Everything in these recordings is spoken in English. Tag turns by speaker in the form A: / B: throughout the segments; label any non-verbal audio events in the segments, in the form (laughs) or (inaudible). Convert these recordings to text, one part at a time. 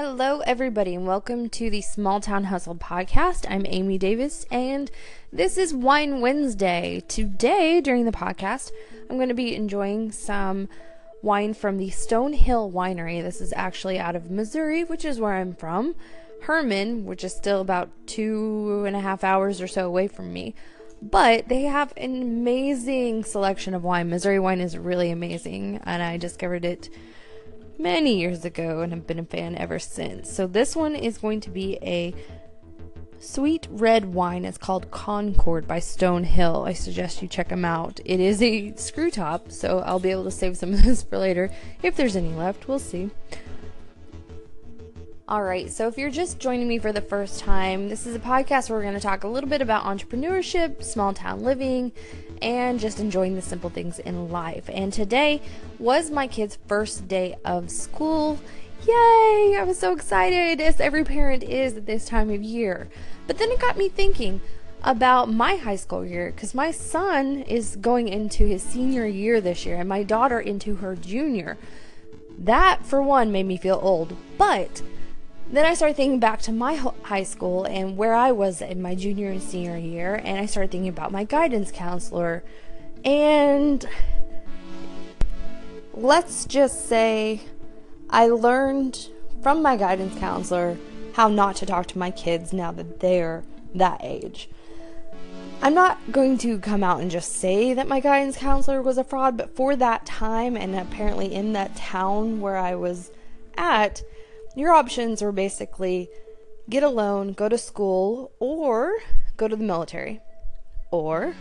A: Hello, everybody, and welcome to the Small Town Hustle podcast. I'm Amy Davis, and this is Wine Wednesday. Today, during the podcast, I'm going to be enjoying some wine from the Stone Hill Winery. This is actually out of Missouri, which is where I'm from. Hermann, which is still about two and a half hours or so away from me. But they have an amazing selection of wine. Missouri wine is really amazing, and I discovered it many years ago and have been a fan ever since. So this one is going to be a sweet red wine. It's called Concord by Stone Hill. I suggest you check them out. It is a screw top, so I'll be able to save some of (laughs) this for later if there's any left. We'll see. All right, so if you're just joining me for the first time, this is a podcast where we're going to talk a little bit about entrepreneurship, small town living, and just enjoying the simple things in life. And today was my kid's first day of school. Yay! I was so excited, as every parent is at this time of year. But then it got me thinking about my high school year because my son is going into his senior year this year and my daughter into her junior. That, for one, made me feel old. But then I started thinking back to my high school and where I was in my junior and senior year, and I started thinking about my guidance counselor. And let's just say I learned from my guidance counselor how not to talk to my kids now that they're that age. I'm not going to come out and just say that my guidance counselor was a fraud, but for that time and apparently in that town where I was at, your options were basically get a loan, go to school, or go to the military. Or,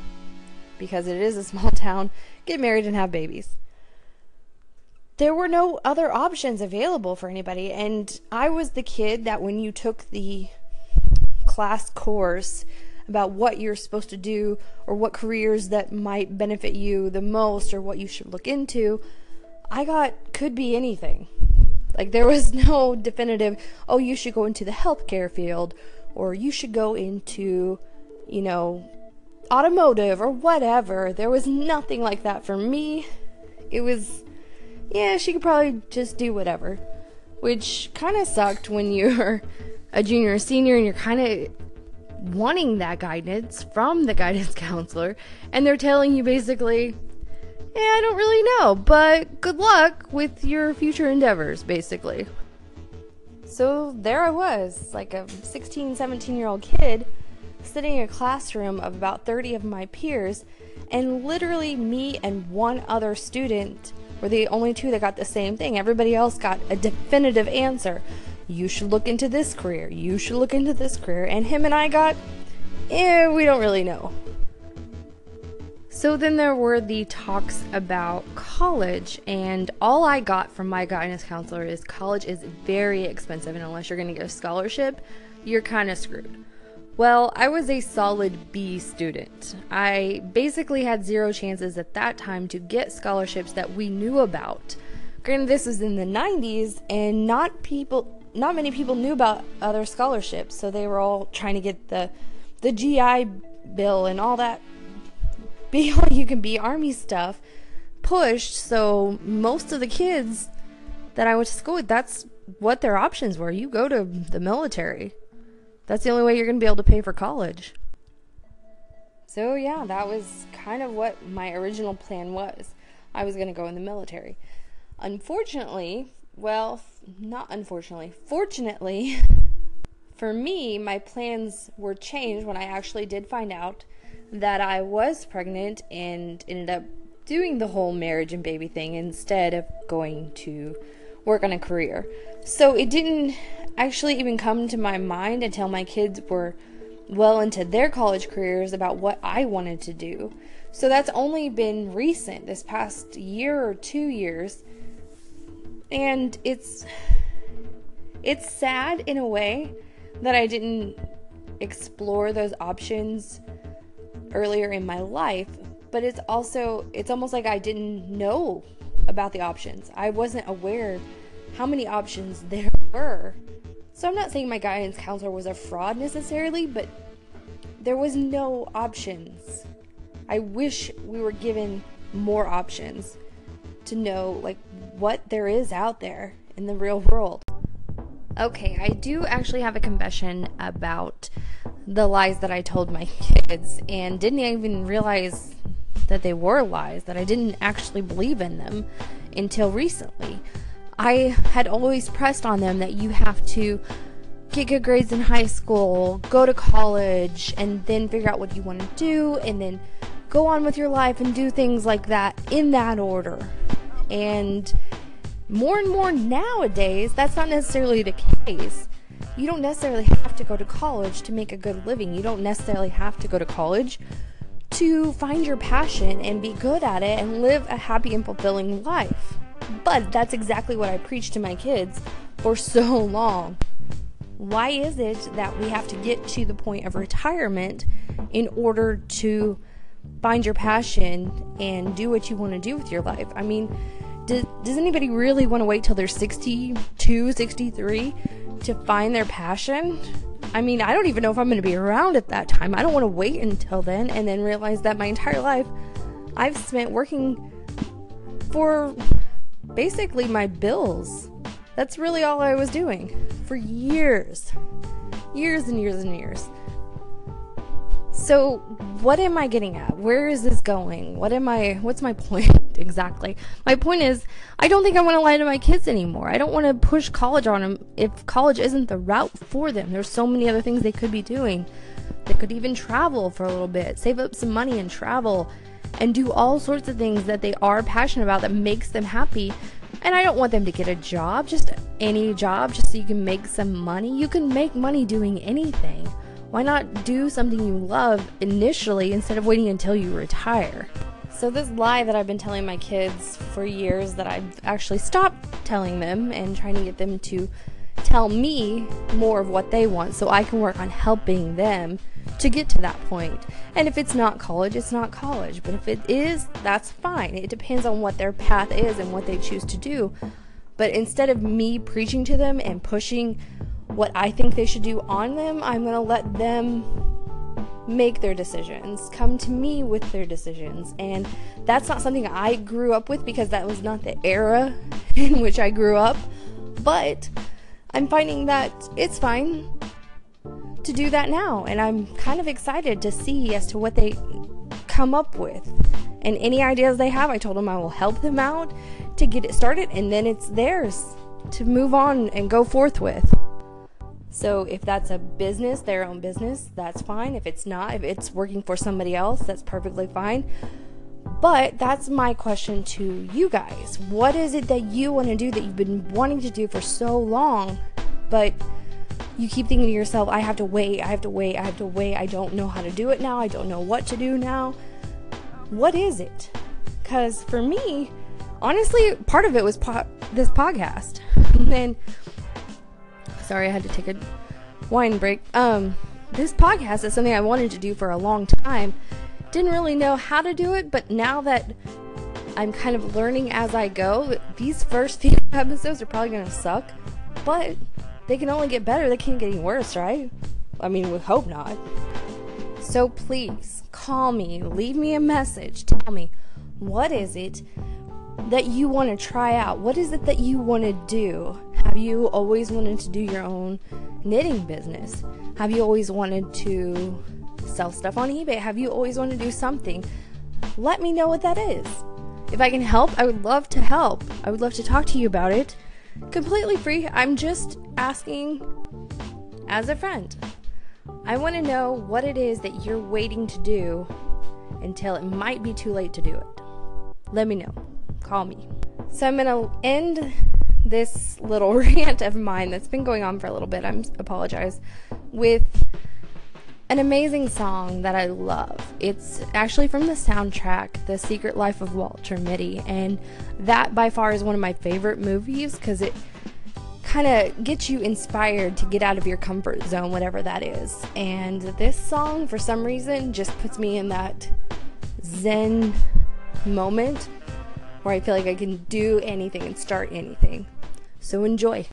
A: because it is a (laughs) small town, get married and have babies. There were no other options available for anybody, and I was the kid that when you took the class course about what you're supposed to do or what careers that might benefit you the most or what you should look into, I got could be anything. Like there was (laughs) no definitive, oh, you should go into the healthcare field or you should go into, you know, automotive or whatever. There was nothing like that for me. It was, yeah, she could probably just do whatever. Which kind of sucked when you're a junior or senior and you're kind of wanting that guidance from the guidance (laughs) counselor and they're telling you basically yeah, I don't really know, but good luck with your future endeavors, basically. So there I was, like a 16, 17 year old kid, sitting in a classroom of about 30 of my peers, and literally me and one other student were the only two that got the same thing. Everybody else got a definitive answer. You should look into this career. You should look into this career. And him and I got, eh, we don't really know. So then there were the talks about college, and all I got from my guidance counselor is college is very expensive, and unless you're going to get a scholarship, you're kind of screwed. Well, I was a solid B student. I basically had zero chances at that time to get scholarships that we knew about. Granted, this was in the 90s, and not people, not many people knew about other scholarships, so they were all trying to get the the GI Bill and all that be (laughs) all you can be army stuff pushed so most of the kids that I went to school with that's what their options were. You go to the military. That's the only way you're going to be able to pay for college. So yeah that was kind of what my original plan was. I was going to go in the military. Unfortunately well not unfortunately fortunately (laughs) for me my plans were changed when I actually did find out that I was pregnant and ended up doing the whole marriage and baby thing instead of going to work on a career. So it didn't actually even come to my mind until my kids were well into their college careers about what I wanted to do. So that's only been recent, this past year or 2 years. And it's it's sad in a way that I didn't explore those options earlier in my life, but it's also it's almost like I didn't know about the options. I wasn't aware how many options there (laughs) were. So I'm not saying my guidance counselor was a fraud necessarily, but there was no options. I wish we were given more options to know like what there is out there in the real world. Okay, I do actually have a confession about the lies that I told my kids and didn't even realize that they were lies, that I didn't actually believe in them until recently. I had always pressed on them that you have to get good grades in high school, go to college, and then figure out what you want to do, and then go on with your life and do things like that in that order. And more and more nowadays, that's not necessarily the case. You don't necessarily have to go to college to make a good living. You don't necessarily have to go to college to find your passion and be good at it and live a happy and fulfilling life. But that's exactly what I preach to my kids for (laughs) so long. Why is it that we have to get to the point of retirement in order to find your passion and do what you want to do with your life? I mean, does, does anybody really want to wait till they're 62, 63 to find their passion? I mean, I don't even know if I'm going to be around at that time. I don't want to wait until then and then realize that my entire life I've spent working for basically my bills. That's really all I was doing for years. Years and years and years. So, what am I getting at? Where is this going? What am I what's my point (laughs) exactly? My point is I don't think I want to lie to my kids anymore. I don't want to push college on them if college isn't the route for them. There's so many other things they could be doing. They could even travel for a little bit, save up some money and travel and do all sorts of things that they are passionate about that makes them happy. And I don't want them to get a job, just any job, just so you can make some money. You can make money doing anything. Why not do something you love initially instead of waiting until you retire? So, this lie that I've been telling my kids for years that I've actually stopped telling them and trying to get them to tell me more of what they want so I can work on helping them to get to that point. And if it's not college, it's not college. But if it is, that's fine. It depends on what their path is and what they choose to do. But instead of me preaching to them and pushing what I think they should do on them, I'm going to let them make their decisions, come to me with their decisions. And that's not something I grew up with because that was not the era (laughs) in which I grew up. But I'm finding that it's fine to do that now. And I'm kind of excited to see as to what they come up with. And any ideas they have, I told them I will help them out to get it started. And then it's theirs to move on and go forth with. So if that's a business, their own business, that's fine. If it's not, if it's working for somebody else, that's perfectly fine. But that's my question to you guys. What is it that you want to do that you've been wanting to do for so long, but you keep thinking to yourself, I have to wait, I have to wait, I have to wait, I don't know how to do it now, I don't know what to do now. What is it? Because for me, honestly, part of it was po- this podcast. (laughs) and Sorry, I had to take a wine break. Um, this podcast is something I wanted to do for a long time. Didn't really know how to do it, but now that I'm kind of learning as I go, these first (laughs) few episodes are probably going to suck, but they can only get better. They can't get any worse, right? I mean, we hope not. So please call me, leave me a message, tell me what is it that you want to try out? What is it that you want to do? Have you always wanted to do your own knitting business? Have you always wanted to sell stuff on eBay? Have you always wanted to do something? Let me know what that is. If I can help, I would love to help. I would love to talk to you about it. Completely free. I'm just asking as a friend. I want to know what it is that you're waiting to do until it might be too late to do it. Let me know call me. So I'm going to end this little (laughs) rant of mine that's been going on for a little bit. I'm apologize with an amazing song that I love. It's actually from the soundtrack, The Secret Life of Walter Mitty, and that by far is one of my favorite movies because it kind of gets you inspired to get out of your comfort zone, whatever that is. And this song, for some reason, just puts me in that zen moment where I feel like I can do anything and start anything. So enjoy.